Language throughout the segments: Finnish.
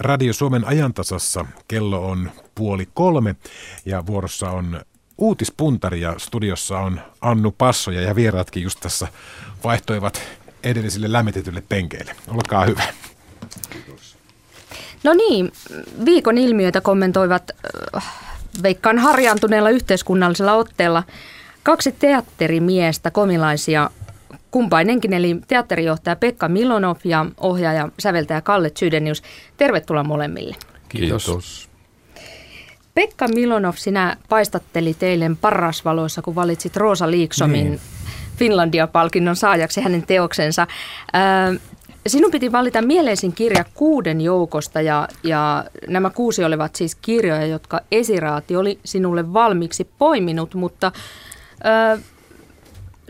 Radio Suomen ajantasassa kello on puoli kolme ja vuorossa on uutispuntari ja studiossa on Annu Passoja ja vieraatkin just tässä vaihtoivat edellisille lämmitetylle penkeille. Olkaa hyvä. No niin, viikon ilmiöitä kommentoivat äh, veikkaan harjaantuneella yhteiskunnallisella otteella kaksi teatterimiestä, komilaisia kumpainenkin, eli teatterijohtaja Pekka Milonov ja ohjaaja, säveltäjä Kalle Tsydenius. Tervetuloa molemmille. Kiitos. Kiitos. Pekka Milonov, sinä paistatteli teille parasvaloissa, kun valitsit Roosa Liiksomin niin. Finlandia-palkinnon saajaksi hänen teoksensa. Sinun piti valita mieleisin kirja kuuden joukosta ja, ja nämä kuusi olivat siis kirjoja, jotka esiraati oli sinulle valmiiksi poiminut, mutta ö,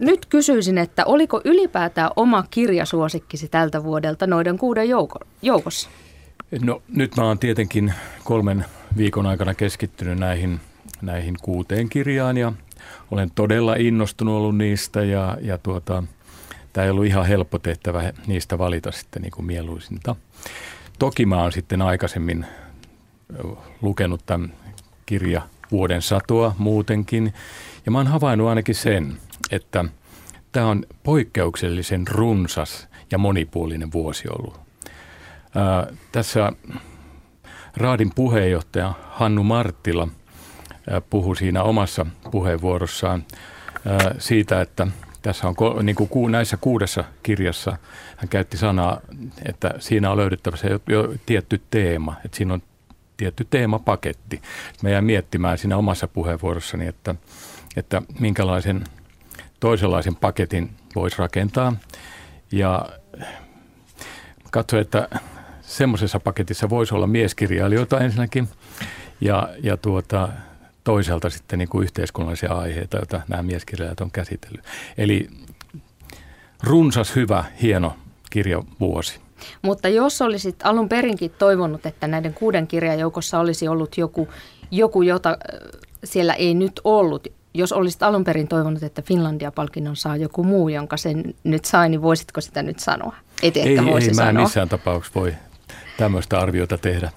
nyt kysyisin, että oliko ylipäätään oma kirjasuosikkisi tältä vuodelta noiden kuuden jouko, joukossa? No nyt mä oon tietenkin kolmen viikon aikana keskittynyt näihin, näihin kuuteen kirjaan ja olen todella innostunut ollut niistä ja, ja tuota, tämä ei ollut ihan helppo tehtävä niistä valita sitten niin kuin mieluisinta. Toki mä oon sitten aikaisemmin lukenut tämän kirja Vuoden satoa muutenkin ja mä oon havainnut ainakin sen, että tämä on poikkeuksellisen runsas ja monipuolinen vuosi ollut. Ää, tässä Raadin puheenjohtaja Hannu Marttila puhui siinä omassa puheenvuorossaan siitä, että tässä on niin kuin näissä kuudessa kirjassa, hän käytti sanaa, että siinä on löydettävissä jo, jo tietty teema, että siinä on tietty teemapaketti. Mä jäin miettimään siinä omassa puheenvuorossani, että, että minkälaisen toisenlaisen paketin voisi rakentaa. Ja katsoin, että semmoisessa paketissa voisi olla mieskirjailijoita ensinnäkin ja, ja tuota, toisaalta sitten niin kuin yhteiskunnallisia aiheita, joita nämä mieskirjailijat on käsitellyt. Eli runsas, hyvä, hieno kirjavuosi. Mutta jos olisit alun perinkin toivonut, että näiden kuuden kirjan joukossa olisi ollut joku, joku jota siellä ei nyt ollut, jos olisit alun perin toivonut, että Finlandia-palkinnon saa joku muu, jonka sen nyt sai, niin voisitko sitä nyt sanoa? Et ei, voisi ei, sanoa. mä en missään tapauksessa voi tämmöistä arviota tehdä.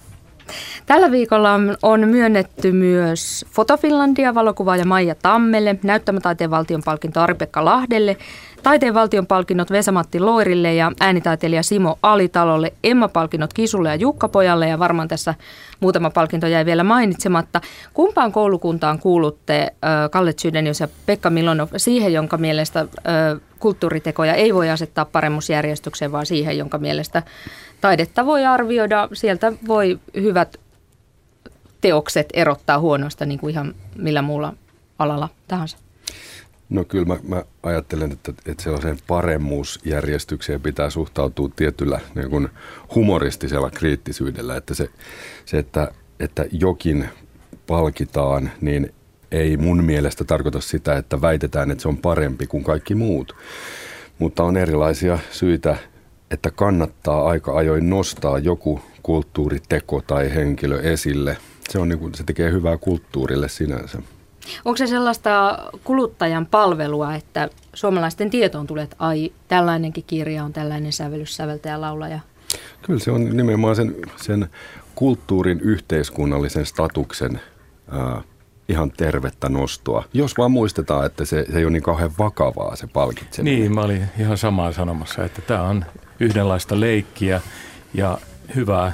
Tällä viikolla on myönnetty myös Fotofinlandia valokuvaaja Maija Tammelle, näyttämätaiteen valtion palkinto Ari-Pekka Lahdelle, taiteen valtion palkinnot Vesamatti Loirille ja äänitaiteilija Simo Alitalolle, Emma-palkinnot Kisulle ja Jukkapojalle ja varmaan tässä muutama palkinto jäi vielä mainitsematta. Kumpaan koulukuntaan kuulutte Kalle Tsydenius ja Pekka Milonov siihen, jonka mielestä kulttuuritekoja ei voi asettaa paremmuusjärjestykseen, vaan siihen, jonka mielestä taidetta voi arvioida. Sieltä voi hyvät teokset erottaa huonosta niin kuin ihan millä muulla alalla tahansa. No kyllä mä, mä ajattelen, että, että sellaiseen paremmuusjärjestykseen pitää suhtautua tietyllä niin kuin humoristisella kriittisyydellä, että se, se että, että jokin palkitaan, niin ei mun mielestä tarkoita sitä, että väitetään, että se on parempi kuin kaikki muut. Mutta on erilaisia syitä, että kannattaa aika ajoin nostaa joku kulttuuriteko tai henkilö esille. Se, on niin kuin, se tekee hyvää kulttuurille sinänsä. Onko se sellaista kuluttajan palvelua, että suomalaisten tietoon tulee, että ai, tällainenkin kirja on tällainen sävellys, säveltäjä, laulaja? Kyllä se on nimenomaan sen, sen kulttuurin yhteiskunnallisen statuksen ää, ihan tervettä nostoa. Jos vaan muistetaan, että se, se ei ole niin kauhean vakavaa se palkitseminen. Niin, mä olin ihan samaa sanomassa, että tämä on yhdenlaista leikkiä ja hyvää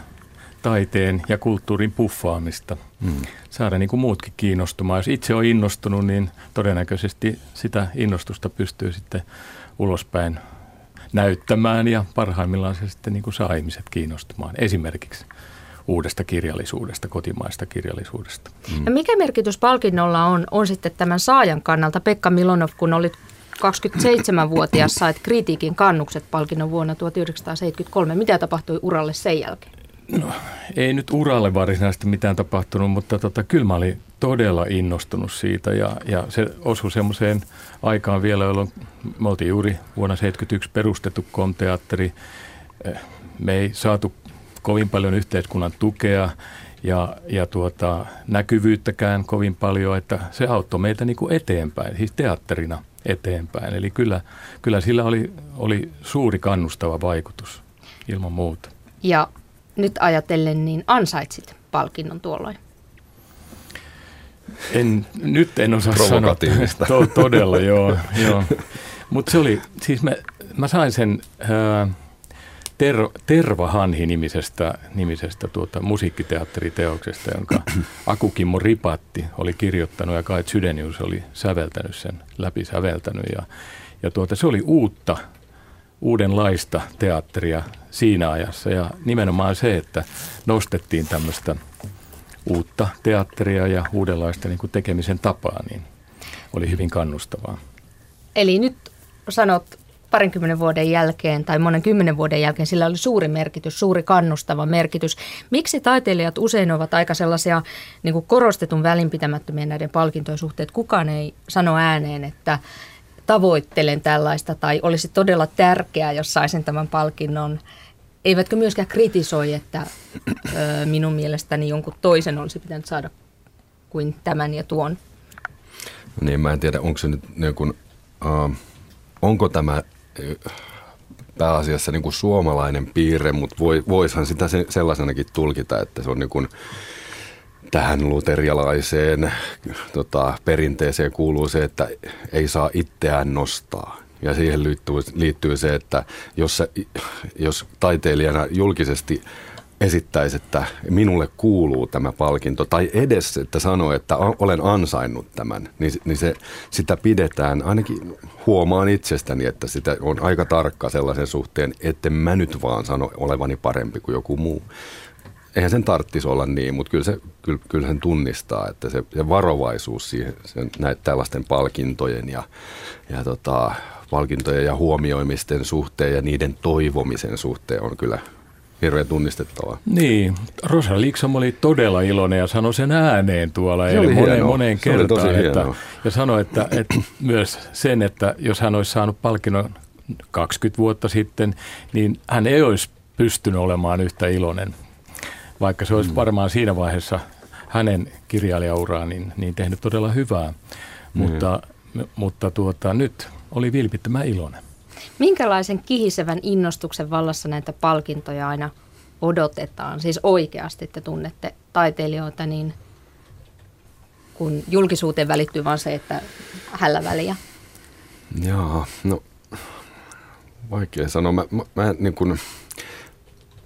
taiteen ja kulttuurin puffaamista. Mm. Saada niin kuin muutkin kiinnostumaan. Jos itse on innostunut, niin todennäköisesti sitä innostusta pystyy sitten ulospäin näyttämään ja parhaimmillaan se sitten niin kuin saa ihmiset kiinnostumaan. Esimerkiksi uudesta kirjallisuudesta, kotimaista kirjallisuudesta. Mm. Ja mikä merkitys palkinnolla on, on sitten tämän saajan kannalta? Pekka Milonov, kun olit 27-vuotias, sait kritiikin kannukset palkinnon vuonna 1973. Mitä tapahtui uralle sen jälkeen? No, ei nyt uralle varsinaisesti mitään tapahtunut, mutta tota, kyllä mä olin todella innostunut siitä ja, ja se osui semmoiseen aikaan vielä, jolloin me oltiin juuri vuonna 1971 perustettu komteatteri. Eh, me ei saatu kovin paljon yhteiskunnan tukea ja, ja tuota, näkyvyyttäkään kovin paljon, että se auttoi meitä niin kuin eteenpäin, siis teatterina eteenpäin. Eli kyllä, kyllä sillä oli, oli suuri kannustava vaikutus ilman muuta. Ja nyt ajatellen, niin ansaitsit palkinnon tuolloin? En, nyt en osaa sanoa. To, todella, joo. joo. Mutta se oli, siis mä, mä sain sen ää, Ter, Terva Hanhi-nimisestä, nimisestä tuota, musiikkiteatteriteoksesta, jonka Akukimmo Ripatti oli kirjoittanut ja Kai Sydenius oli säveltänyt sen, läpi säveltänyt. Ja, ja tuota, se oli uutta, uudenlaista teatteria siinä ajassa ja nimenomaan se, että nostettiin tämmöistä uutta teatteria ja uudenlaista niin kuin tekemisen tapaa, niin oli hyvin kannustavaa. Eli nyt sanot parinkymmenen vuoden jälkeen tai monen kymmenen vuoden jälkeen sillä oli suuri merkitys, suuri kannustava merkitys. Miksi taiteilijat usein ovat aika sellaisia niin kuin korostetun välinpitämättömiä näiden palkintojen suhteen, kukaan ei sano ääneen, että tavoittelen tällaista tai olisi todella tärkeää, jos saisin tämän palkinnon. Eivätkö myöskään kritisoi, että ö, minun mielestäni jonkun toisen olisi pitänyt saada kuin tämän ja tuon. Niin, mä en tiedä, onko se nyt niin kuin, uh, onko tämä pääasiassa niin kuin suomalainen piirre, mutta voi, voishan sitä sellaisenakin tulkita, että se on niin kuin, tähän luterialaiseen tota, perinteeseen kuuluu se, että ei saa itseään nostaa. Ja siihen liittyy, liittyy se, että jos, se, jos taiteilijana julkisesti esittäisi, että minulle kuuluu tämä palkinto, tai edes, että sanoo, että olen ansainnut tämän, niin, niin se, sitä pidetään, ainakin huomaan itsestäni, että sitä on aika tarkka sellaisen suhteen, että mä nyt vaan sano olevani parempi kuin joku muu. Eihän sen tarttisi olla niin, mutta kyllä, se, kyllä, kyllä sen tunnistaa, että se, se varovaisuus siihen, sen, näitä tällaisten palkintojen ja, ja tota, palkintojen ja huomioimisten suhteen ja niiden toivomisen suhteen on kyllä hirveän tunnistettavaa. Niin, Rosa Liksom oli todella iloinen ja sanoi sen ääneen tuolla se moneen, moneen kertaan. Että, ja sanoi, että, että myös sen, että jos hän olisi saanut palkinnon 20 vuotta sitten, niin hän ei olisi pystynyt olemaan yhtä iloinen, vaikka se olisi mm. varmaan siinä vaiheessa hänen kirjailijauraan niin, niin tehnyt todella hyvää. Mm. Mutta, mutta tuota, nyt oli vilpittömän iloinen. Minkälaisen kihisevän innostuksen vallassa näitä palkintoja aina odotetaan? Siis oikeasti te tunnette taiteilijoita, niin kun julkisuuteen välittyy vain se, että hällä väliä. Joo, no vaikea sanoa. Mä, mä, mä niin kuin,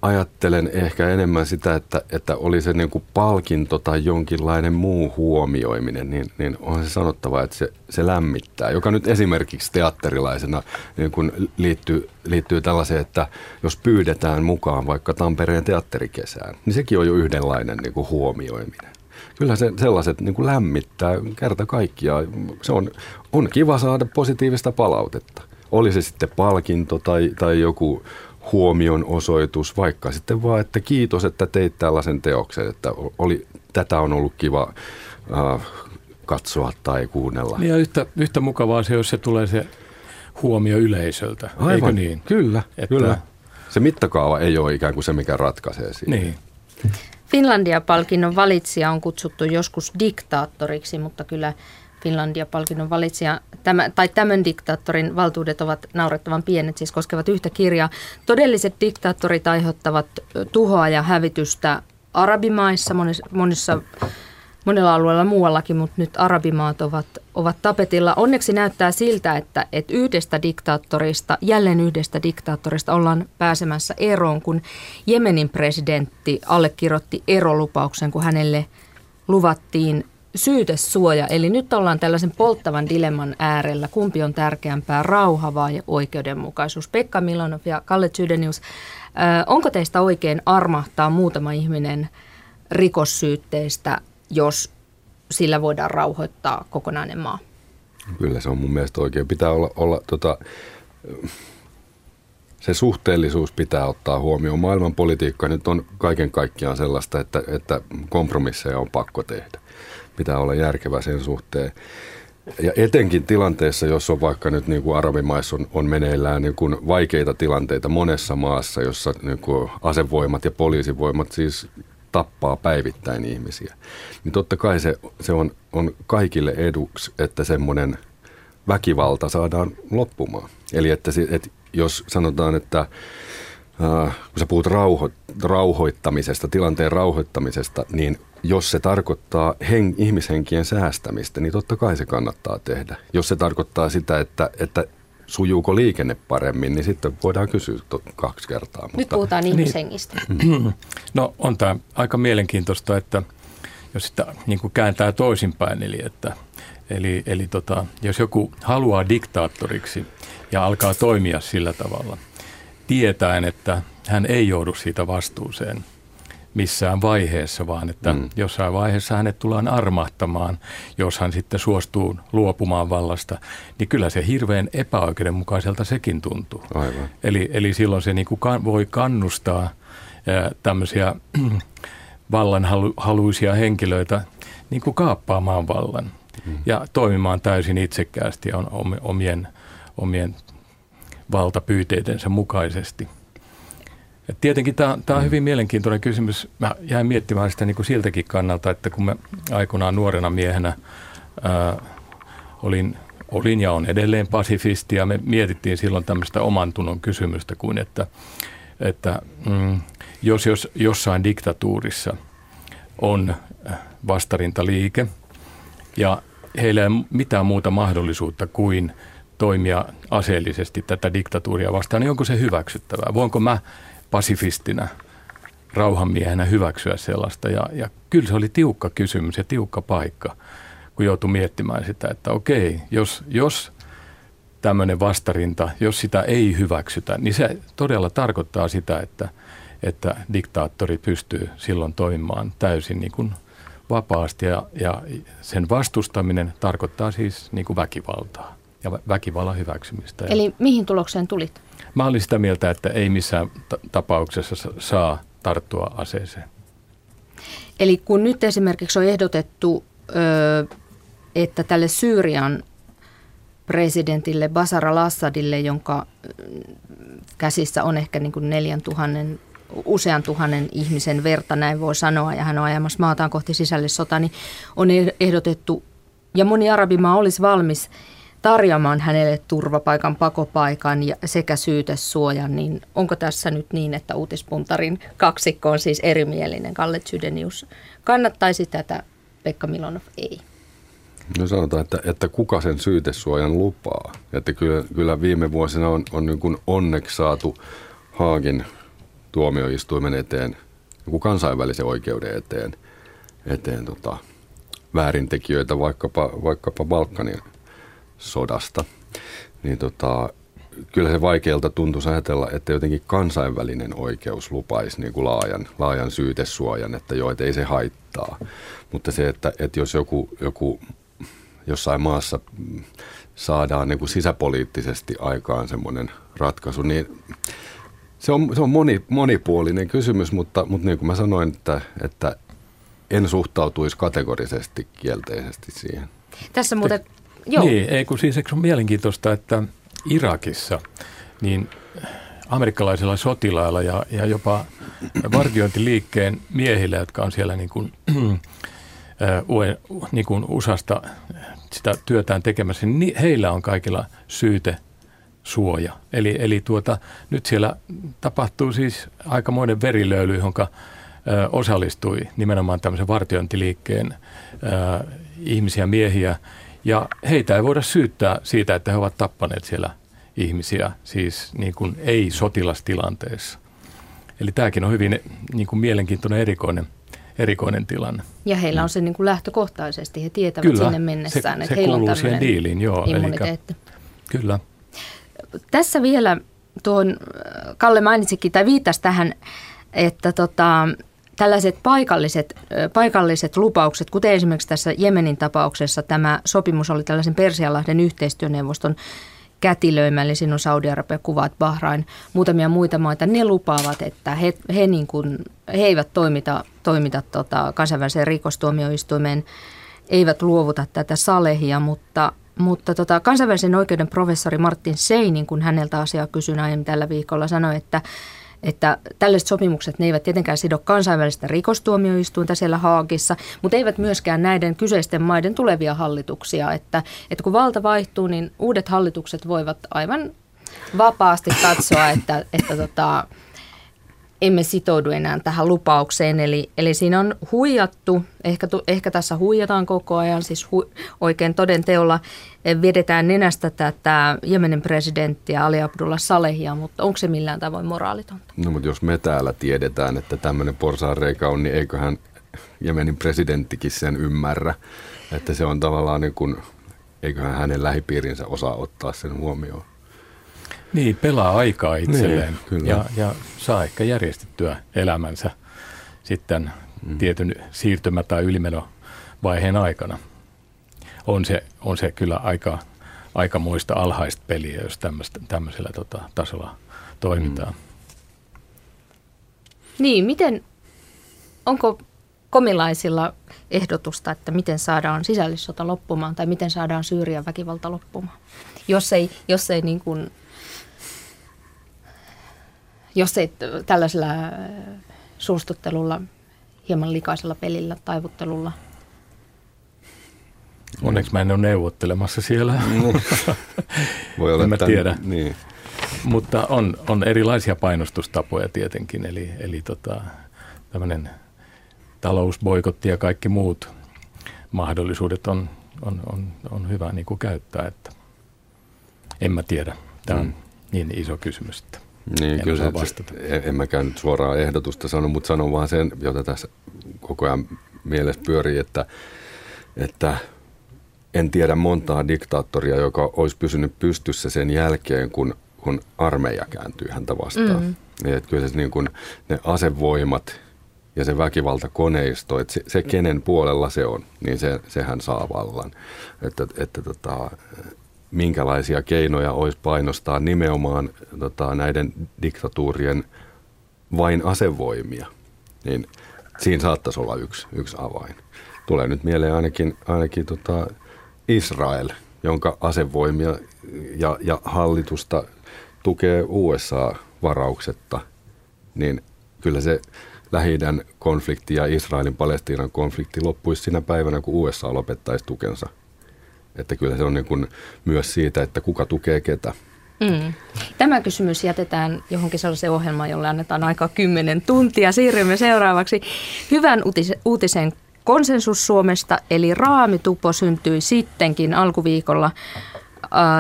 ajattelen ehkä enemmän sitä, että, että oli se niin kuin palkinto tai jonkinlainen muu huomioiminen, niin, niin on se sanottava, että se, se lämmittää. Joka nyt esimerkiksi teatterilaisena niin kuin liittyy, liittyy tällaiseen, että jos pyydetään mukaan vaikka Tampereen teatterikesään, niin sekin on jo yhdenlainen niin kuin huomioiminen. Kyllä se sellaiset niin kuin lämmittää kerta kaikkiaan. Se on, on kiva saada positiivista palautetta. Oli se sitten palkinto tai, tai joku huomion osoitus, vaikka sitten vaan, että kiitos, että teit tällaisen teoksen, että oli, tätä on ollut kiva äh, katsoa tai kuunnella. Niin ja yhtä, yhtä mukavaa se, jos se tulee se huomio yleisöltä, Aivan, eikö niin? Kyllä, että, kyllä. Se mittakaava ei ole ikään kuin se, mikä ratkaisee siinä. Niin. Finlandia-palkinnon valitsija on kutsuttu joskus diktaattoriksi, mutta kyllä Finlandia-palkinnon valitsija, tämä, tai tämän diktaattorin valtuudet ovat naurettavan pienet, siis koskevat yhtä kirjaa. Todelliset diktaattorit aiheuttavat tuhoa ja hävitystä arabimaissa, monissa, monissa monella alueella muuallakin, mutta nyt arabimaat ovat, ovat tapetilla. Onneksi näyttää siltä, että, että yhdestä diktaattorista, jälleen yhdestä diktaattorista ollaan pääsemässä eroon, kun Jemenin presidentti allekirjoitti erolupauksen, kun hänelle luvattiin syytesuoja. Eli nyt ollaan tällaisen polttavan dilemman äärellä. Kumpi on tärkeämpää, rauha vai oikeudenmukaisuus? Pekka Milonov ja Kalle Tsydenius, onko teistä oikein armahtaa muutama ihminen rikossyytteistä, jos sillä voidaan rauhoittaa kokonainen maa? Kyllä se on mun mielestä oikein. Pitää olla, olla tota, se suhteellisuus pitää ottaa huomioon. Maailman politiikka nyt on kaiken kaikkiaan sellaista, että, että kompromisseja on pakko tehdä pitää olla järkevä sen suhteen. Ja etenkin tilanteessa, jos on vaikka nyt niin kuin arabimaissa on, on meneillään niin kuin vaikeita tilanteita monessa maassa, jossa niin kuin asevoimat ja poliisivoimat siis tappaa päivittäin ihmisiä, niin totta kai se, se on, on kaikille eduksi, että semmoinen väkivalta saadaan loppumaan. Eli että, että jos sanotaan, että kun sä puhut rauho, rauhoittamisesta, tilanteen rauhoittamisesta, niin jos se tarkoittaa hen, ihmishenkien säästämistä, niin totta kai se kannattaa tehdä. Jos se tarkoittaa sitä, että, että sujuuko liikenne paremmin, niin sitten voidaan kysyä to, kaksi kertaa. Mutta... Nyt puhutaan ihmishengistä. Niin. No on tämä aika mielenkiintoista, että jos sitä niin kuin kääntää toisinpäin, eli, että, eli, eli tota, jos joku haluaa diktaattoriksi ja alkaa toimia sillä tavalla, tietäen, että hän ei joudu siitä vastuuseen – missään vaiheessa, vaan että mm. jossain vaiheessa hänet tullaan armahtamaan, jos hän sitten suostuu luopumaan vallasta, niin kyllä se hirveän epäoikeudenmukaiselta sekin tuntuu. Aivan. Eli, eli silloin se niin kuin kan, voi kannustaa ää, tämmöisiä vallanhaluisia henkilöitä niin kuin kaappaamaan vallan mm. ja toimimaan täysin itsekkäästi ja omien, omien valtapyyteidensä mukaisesti – et tietenkin tämä, tämä on hyvin mielenkiintoinen kysymys. Mä jäin miettimään sitä niin kuin siltäkin kannalta, että kun mä aikoinaan nuorena miehenä ää, olin, olin ja on edelleen pasifisti ja me mietittiin silloin tämmöistä oman tunnon kysymystä kuin, että, että mm, jos, jos jossain diktatuurissa on vastarintaliike ja heillä ei ole mitään muuta mahdollisuutta kuin toimia aseellisesti tätä diktatuuria vastaan, niin onko se hyväksyttävää? Voinko mä pasifistina, rauhanmiehenä hyväksyä sellaista. Ja, ja kyllä se oli tiukka kysymys ja tiukka paikka, kun joutui miettimään sitä, että okei, jos, jos tämmöinen vastarinta, jos sitä ei hyväksytä, niin se todella tarkoittaa sitä, että, että diktaattori pystyy silloin toimimaan täysin niin kuin vapaasti ja, ja sen vastustaminen tarkoittaa siis niin kuin väkivaltaa ja väkivallan hyväksymistä. Eli mihin tulokseen tulit? Mä olin sitä mieltä, että ei missään tapauksessa saa tarttua aseeseen. Eli kun nyt esimerkiksi on ehdotettu, että tälle Syyrian presidentille Basar al-Assadille, jonka käsissä on ehkä niin kuin neljän tuhannen, usean tuhannen ihmisen verta, näin voi sanoa, ja hän on ajamassa maataan kohti sisällissota, niin on ehdotettu, ja moni arabimaa olisi valmis tarjoamaan hänelle turvapaikan, pakopaikan ja sekä syytesuojan, niin onko tässä nyt niin, että uutispuntarin kaksikko on siis erimielinen? Kalle Sydenius kannattaisi tätä, Pekka Milonov ei. No sanotaan, että, että kuka sen syytesuojan lupaa. Että kyllä, kyllä viime vuosina on, on niin kuin onneksi saatu Haagin tuomioistuimen eteen, niin kansainvälisen oikeuden eteen, eteen tota, väärintekijöitä vaikkapa, vaikkapa Balkanin sodasta, niin tota, kyllä se vaikealta tuntuu ajatella, että jotenkin kansainvälinen oikeus lupaisi niin kuin laajan, laajan syytesuojan, että joo, että ei se haittaa. Mutta se, että, että jos joku, joku jossain maassa saadaan niin kuin sisäpoliittisesti aikaan semmoinen ratkaisu, niin se on, se on moni, monipuolinen kysymys, mutta, mutta niin kuin mä sanoin, että, että en suhtautuisi kategorisesti kielteisesti siihen. Tässä muuten Joo. Niin, ei kun siis eikö on mielenkiintoista, että Irakissa niin amerikkalaisilla sotilailla ja, ja jopa vartiointiliikkeen miehillä, jotka on siellä niin kuin, niin kuin USAsta sitä työtään tekemässä, niin heillä on kaikilla syyte suoja. Eli, eli tuota, nyt siellä tapahtuu siis aikamoinen verilöyly, johon osallistui nimenomaan tämmöisen vartiointiliikkeen ihmisiä, miehiä, ja heitä ei voida syyttää siitä, että he ovat tappaneet siellä ihmisiä, siis niin kuin ei-sotilastilanteessa. Eli tämäkin on hyvin niin kuin mielenkiintoinen erikoinen, erikoinen tilanne. Ja heillä on se niin kuin lähtökohtaisesti, he tietävät Kyllä, sinne mennessään, se, että se heillä on siihen diiliin, joo. Immuniteetti. Eli, kyllä. Tässä vielä tuon, Kalle mainitsikin tai viittasi tähän, että tota, tällaiset paikalliset, paikalliset lupaukset, kuten esimerkiksi tässä Jemenin tapauksessa tämä sopimus oli tällaisen Persianlahden yhteistyöneuvoston kätilöimä, eli siinä on Saudi-Arabia, Kuvat, Bahrain, muutamia muita maita, ne lupaavat, että he, he, niin kuin, he eivät toimita, toimita tota, kansainväliseen rikostuomioistuimeen, eivät luovuta tätä salehia, mutta, mutta tota, kansainvälisen oikeuden professori Martin Seinin, kun häneltä asiaa kysyin aiemmin tällä viikolla, sanoi, että että tällaiset sopimukset ne eivät tietenkään sido kansainvälistä rikostuomioistuinta siellä Haagissa, mutta eivät myöskään näiden kyseisten maiden tulevia hallituksia. Että, että kun valta vaihtuu, niin uudet hallitukset voivat aivan vapaasti katsoa, että, että tota, emme sitoudu enää tähän lupaukseen. Eli, eli siinä on huijattu, ehkä, ehkä tässä huijataan koko ajan, siis hu, oikein toden teolla vedetään nenästä tätä Jemenin presidenttiä Ali Abdullah Salehia, mutta onko se millään tavoin moraalitonta? No mutta jos me täällä tiedetään, että tämmöinen porsaanreikä on, niin eiköhän Jemenin presidenttikin sen ymmärrä, että se on tavallaan niin kuin, eiköhän hänen lähipiirinsä osaa ottaa sen huomioon. Niin, pelaa aikaa itselleen niin, kyllä. Ja, ja saa ehkä järjestettyä elämänsä sitten mm. tietyn siirtymä- tai ylimenovaiheen aikana. On se, on se kyllä aika, aikamoista alhaista peliä, jos tämmöisellä tota, tasolla toimitaan. Mm. Niin, miten, onko komilaisilla ehdotusta, että miten saadaan sisällissota loppumaan tai miten saadaan Syyrian väkivalta loppumaan? Jos ei, jos ei niin kuin jos ei tällaisella äh, suustuttelulla, hieman likaisella pelillä, taivuttelulla. Onneksi mä en ole neuvottelemassa siellä. Niin. Voi olla, en mä tämän, tiedä. Niin. Mutta on, on erilaisia painostustapoja tietenkin, eli, eli tota, tämmöinen talousboikotti ja kaikki muut mahdollisuudet on, on, on, on hyvä niin kuin käyttää. Että en mä tiedä. Tämä on mm. niin iso kysymys. Että. Niin, en kyllä se, vastata. En, en mäkään nyt suoraan ehdotusta sano, mutta sanon vaan sen, jota tässä koko ajan mielessä pyörii, että, että en tiedä montaa diktaattoria, joka olisi pysynyt pystyssä sen jälkeen, kun, kun armeija kääntyy häntä vastaan. Mm. Niin, että kyllä se niin kuin, ne asevoimat ja se väkivaltakoneisto, että se, se kenen puolella se on, niin se, sehän saa vallan. Että, että tota, minkälaisia keinoja olisi painostaa nimenomaan tota, näiden diktatuurien vain asevoimia, niin siinä saattaisi olla yksi, yksi avain. Tulee nyt mieleen ainakin, ainakin tota Israel, jonka asevoimia ja, ja hallitusta tukee USA-varauksetta, niin kyllä se lähi konflikti ja Israelin-Palestiinan konflikti loppuisi siinä päivänä, kun USA lopettaisi tukensa että kyllä se on niin kuin myös siitä, että kuka tukee ketä. Mm. Tämä kysymys jätetään johonkin sellaiseen ohjelmaan, jolle annetaan aika 10 tuntia. Siirrymme seuraavaksi hyvän uutisen konsensus Suomesta, eli raamitupo syntyi sittenkin alkuviikolla.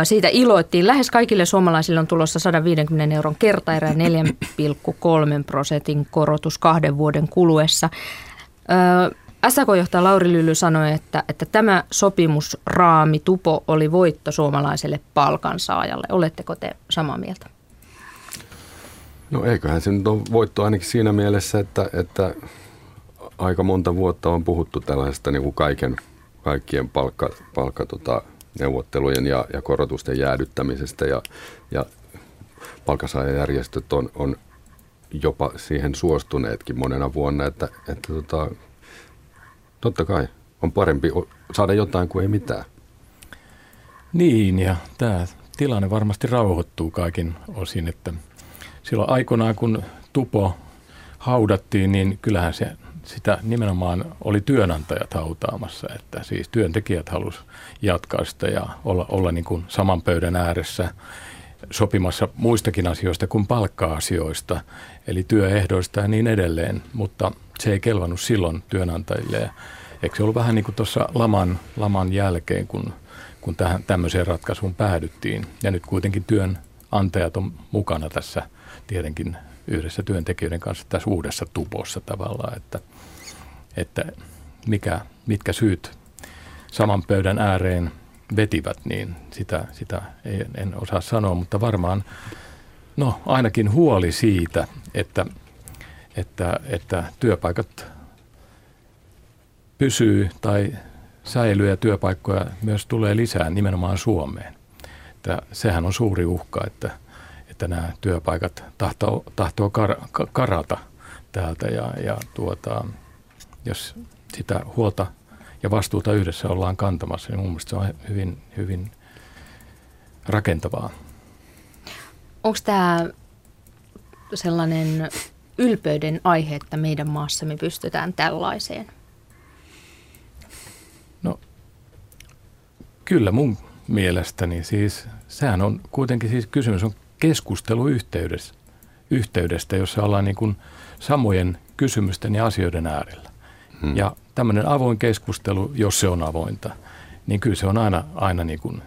Siitä iloittiin. Lähes kaikille suomalaisille on tulossa 150 euron kertaerä 4,3 prosentin korotus kahden vuoden kuluessa. SAK-johtaja Lauri Lylly sanoi, että, että tämä sopimusraami tupo oli voitto suomalaiselle palkansaajalle. Oletteko te samaa mieltä? No eiköhän se nyt ole voitto ainakin siinä mielessä, että, että aika monta vuotta on puhuttu tällaisesta niin kuin kaiken, kaikkien palkka, palkka tota, neuvottelujen ja, ja korotusten jäädyttämisestä ja, ja palkansaajajärjestöt on, on jopa siihen suostuneetkin monena vuonna, että, että tota, Totta kai. On parempi saada jotain kuin ei mitään. Niin, ja tämä tilanne varmasti rauhoittuu kaikin osin, että silloin aikoinaan kun Tupo haudattiin, niin kyllähän se sitä nimenomaan oli työnantajat hautaamassa, että siis työntekijät halusivat jatkaa sitä ja olla, olla niin kuin saman pöydän ääressä sopimassa muistakin asioista kuin palkka-asioista, eli työehdoista ja niin edelleen, mutta se ei kelvannut silloin työnantajille. Eikö se ollut vähän niin kuin tuossa laman, laman jälkeen, kun, kun tähän, tämmöiseen ratkaisuun päädyttiin. Ja nyt kuitenkin työnantajat on mukana tässä tietenkin yhdessä työntekijöiden kanssa tässä uudessa tupossa tavallaan, että, että mikä, mitkä syyt saman pöydän ääreen vetivät, niin sitä, sitä ei, en osaa sanoa, mutta varmaan no, ainakin huoli siitä, että että, että työpaikat pysyy tai säilyy ja työpaikkoja myös tulee lisää nimenomaan Suomeen. Että sehän on suuri uhka, että, että nämä työpaikat tahtoo, tahtoo kar, karata täältä ja, ja tuota, jos sitä huolta ja vastuuta yhdessä ollaan kantamassa, niin mun mielestä se on hyvin, hyvin rakentavaa. Onko tämä sellainen ylpeyden aihe, että meidän maassamme pystytään tällaiseen? No kyllä mun mielestäni siis, sehän on kuitenkin siis kysymys on keskusteluyhteydessä yhteydestä, jossa ollaan niin kuin samojen kysymysten ja asioiden äärellä. Hmm. Ja tämmöinen avoin keskustelu, jos se on avointa, niin kyllä se on aina, aina niin kuin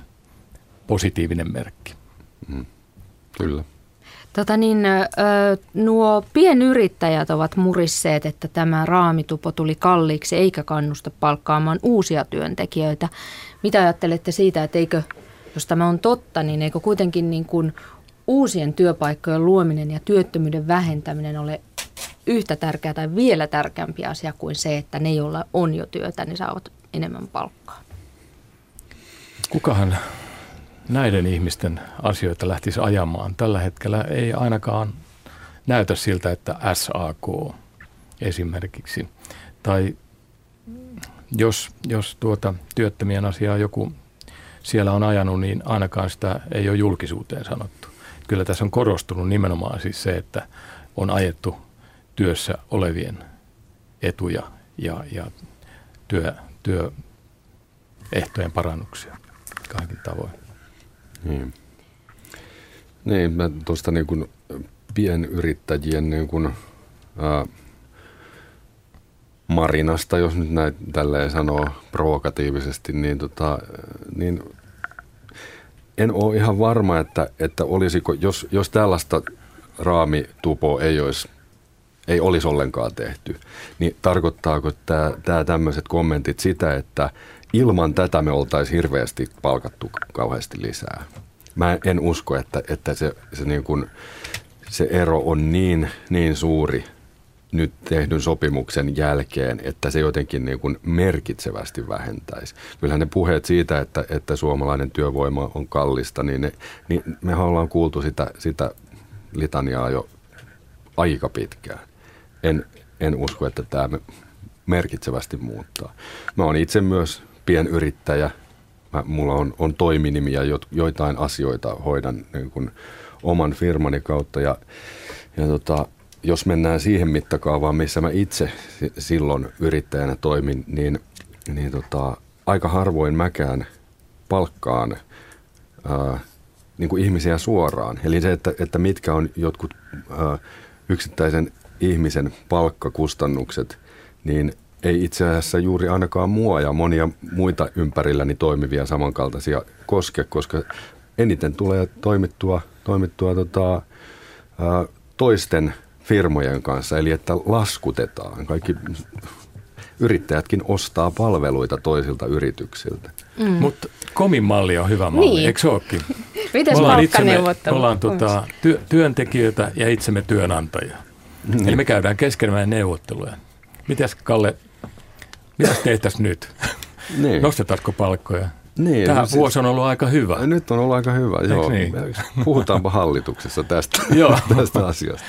positiivinen merkki. Hmm. Kyllä. Tota niin, nuo pienyrittäjät ovat murisseet, että tämä raamitupo tuli kalliiksi eikä kannusta palkkaamaan uusia työntekijöitä. Mitä ajattelette siitä, että eikö, jos tämä on totta, niin eikö kuitenkin niin kuin uusien työpaikkojen luominen ja työttömyyden vähentäminen ole yhtä tärkeä tai vielä tärkeämpi asia kuin se, että ne, joilla on jo työtä, niin saavat enemmän palkkaa? Kukahan näiden ihmisten asioita lähtisi ajamaan. Tällä hetkellä ei ainakaan näytä siltä, että SAK esimerkiksi, tai jos, jos tuota työttömien asiaa joku siellä on ajanut, niin ainakaan sitä ei ole julkisuuteen sanottu. Kyllä tässä on korostunut nimenomaan siis se, että on ajettu työssä olevien etuja ja, ja työ, työehtojen parannuksia kaikin tavoin. Niin. Niin, mä tuosta niin kuin pienyrittäjien niin kuin, ää, marinasta, jos nyt näin tälleen sanoo provokatiivisesti, niin, tota, niin en ole ihan varma, että, että olisiko, jos, jos tällaista raamitupoa ei olisi ei olisi ollenkaan tehty, niin tarkoittaako tämä, tämmöiset kommentit sitä, että ilman tätä me oltaisiin hirveästi palkattu kauheasti lisää. Mä en usko, että, että se, se, niin kuin, se ero on niin, niin suuri nyt tehdyn sopimuksen jälkeen, että se jotenkin niin kuin merkitsevästi vähentäisi. Kyllähän ne puheet siitä, että, että suomalainen työvoima on kallista, niin, ne, niin mehän ollaan kuultu sitä, sitä litaniaa jo aika pitkään. En, en usko, että tämä merkitsevästi muuttaa. Mä oon itse myös pienyrittäjä. Mä, mulla on, on toiminimi ja joitain asioita hoidan niin kuin oman firmani kautta. Ja, ja tota, jos mennään siihen mittakaavaan, missä mä itse silloin yrittäjänä toimin, niin, niin tota, aika harvoin mäkään palkkaan ää, niin kuin ihmisiä suoraan. Eli se, että, että mitkä on jotkut ää, yksittäisen ihmisen palkkakustannukset, niin ei itse asiassa juuri ainakaan mua ja monia muita ympärilläni toimivia samankaltaisia koske, koska eniten tulee toimittua, toimittua tota, toisten firmojen kanssa, eli että laskutetaan. Kaikki yrittäjätkin ostaa palveluita toisilta yrityksiltä. Mm. Mutta komin malli on hyvä malli, niin. eikö se olekin? Miten palkkaneuvottelu? Me ollaan tota, työ, työntekijöitä ja itsemme työnantajia. Mm. Eli me käydään keskenään neuvotteluja. Mitäs Kalle mitä tehtäisiin nyt? Niin. Nostetaanko palkkoja? Niin, Tämä no siis, vuosi on ollut aika hyvä. Nyt on ollut aika hyvä, joo. Niin? Puhutaanpa hallituksessa tästä, joo. tästä asiasta.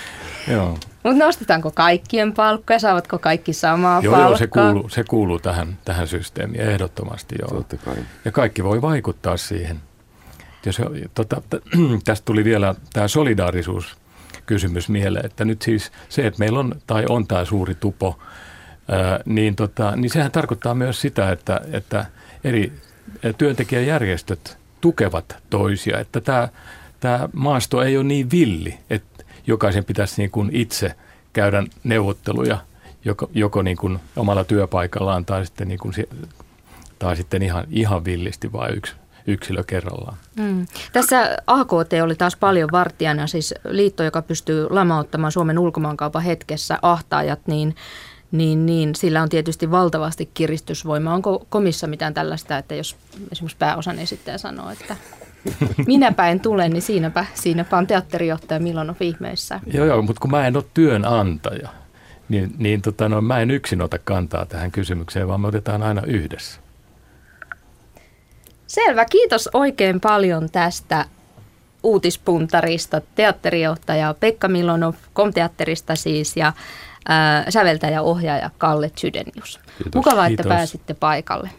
Joo. Mutta nostetaanko kaikkien palkkoja? Saavatko kaikki samaa joo, palkkaa? Joo, se kuuluu, se kuuluu tähän, tähän systeemiin ehdottomasti. Joo. Totta kai. Ja kaikki voi vaikuttaa siihen. Jos, tota, tästä tuli vielä tämä solidaarisuuskysymys mieleen, että nyt siis se, että meillä on tai on tämä suuri tupo – niin, tota, niin sehän tarkoittaa myös sitä, että, että eri työntekijäjärjestöt tukevat toisia, että tämä, tämä maasto ei ole niin villi, että jokaisen pitäisi niin kuin itse käydä neuvotteluja joko, joko niin kuin omalla työpaikallaan tai sitten, niin kuin, tai sitten ihan, ihan villisti vain yksi yksilö kerrallaan. Mm. Tässä AKT oli taas paljon vartijana, siis liitto, joka pystyy lamauttamaan Suomen ulkomaankaupan hetkessä ahtaajat, niin niin, niin sillä on tietysti valtavasti kiristysvoimaa. Onko komissa mitään tällaista, että jos esimerkiksi pääosan esittäjä sanoo, että minäpä en tule, niin siinäpä, siinäpä on teatterijohtaja milloin on viimeissään. Joo, joo, mutta kun mä en ole työnantaja, niin, niin tota, no, mä en yksin ota kantaa tähän kysymykseen, vaan me otetaan aina yhdessä. Selvä, kiitos oikein paljon tästä uutispuntarista, teatterijohtaja Pekka Milonov, komteatterista siis, ja säveltäjä, ohjaaja Kalle Tsydenius. Mukavaa, että pääsitte paikalle.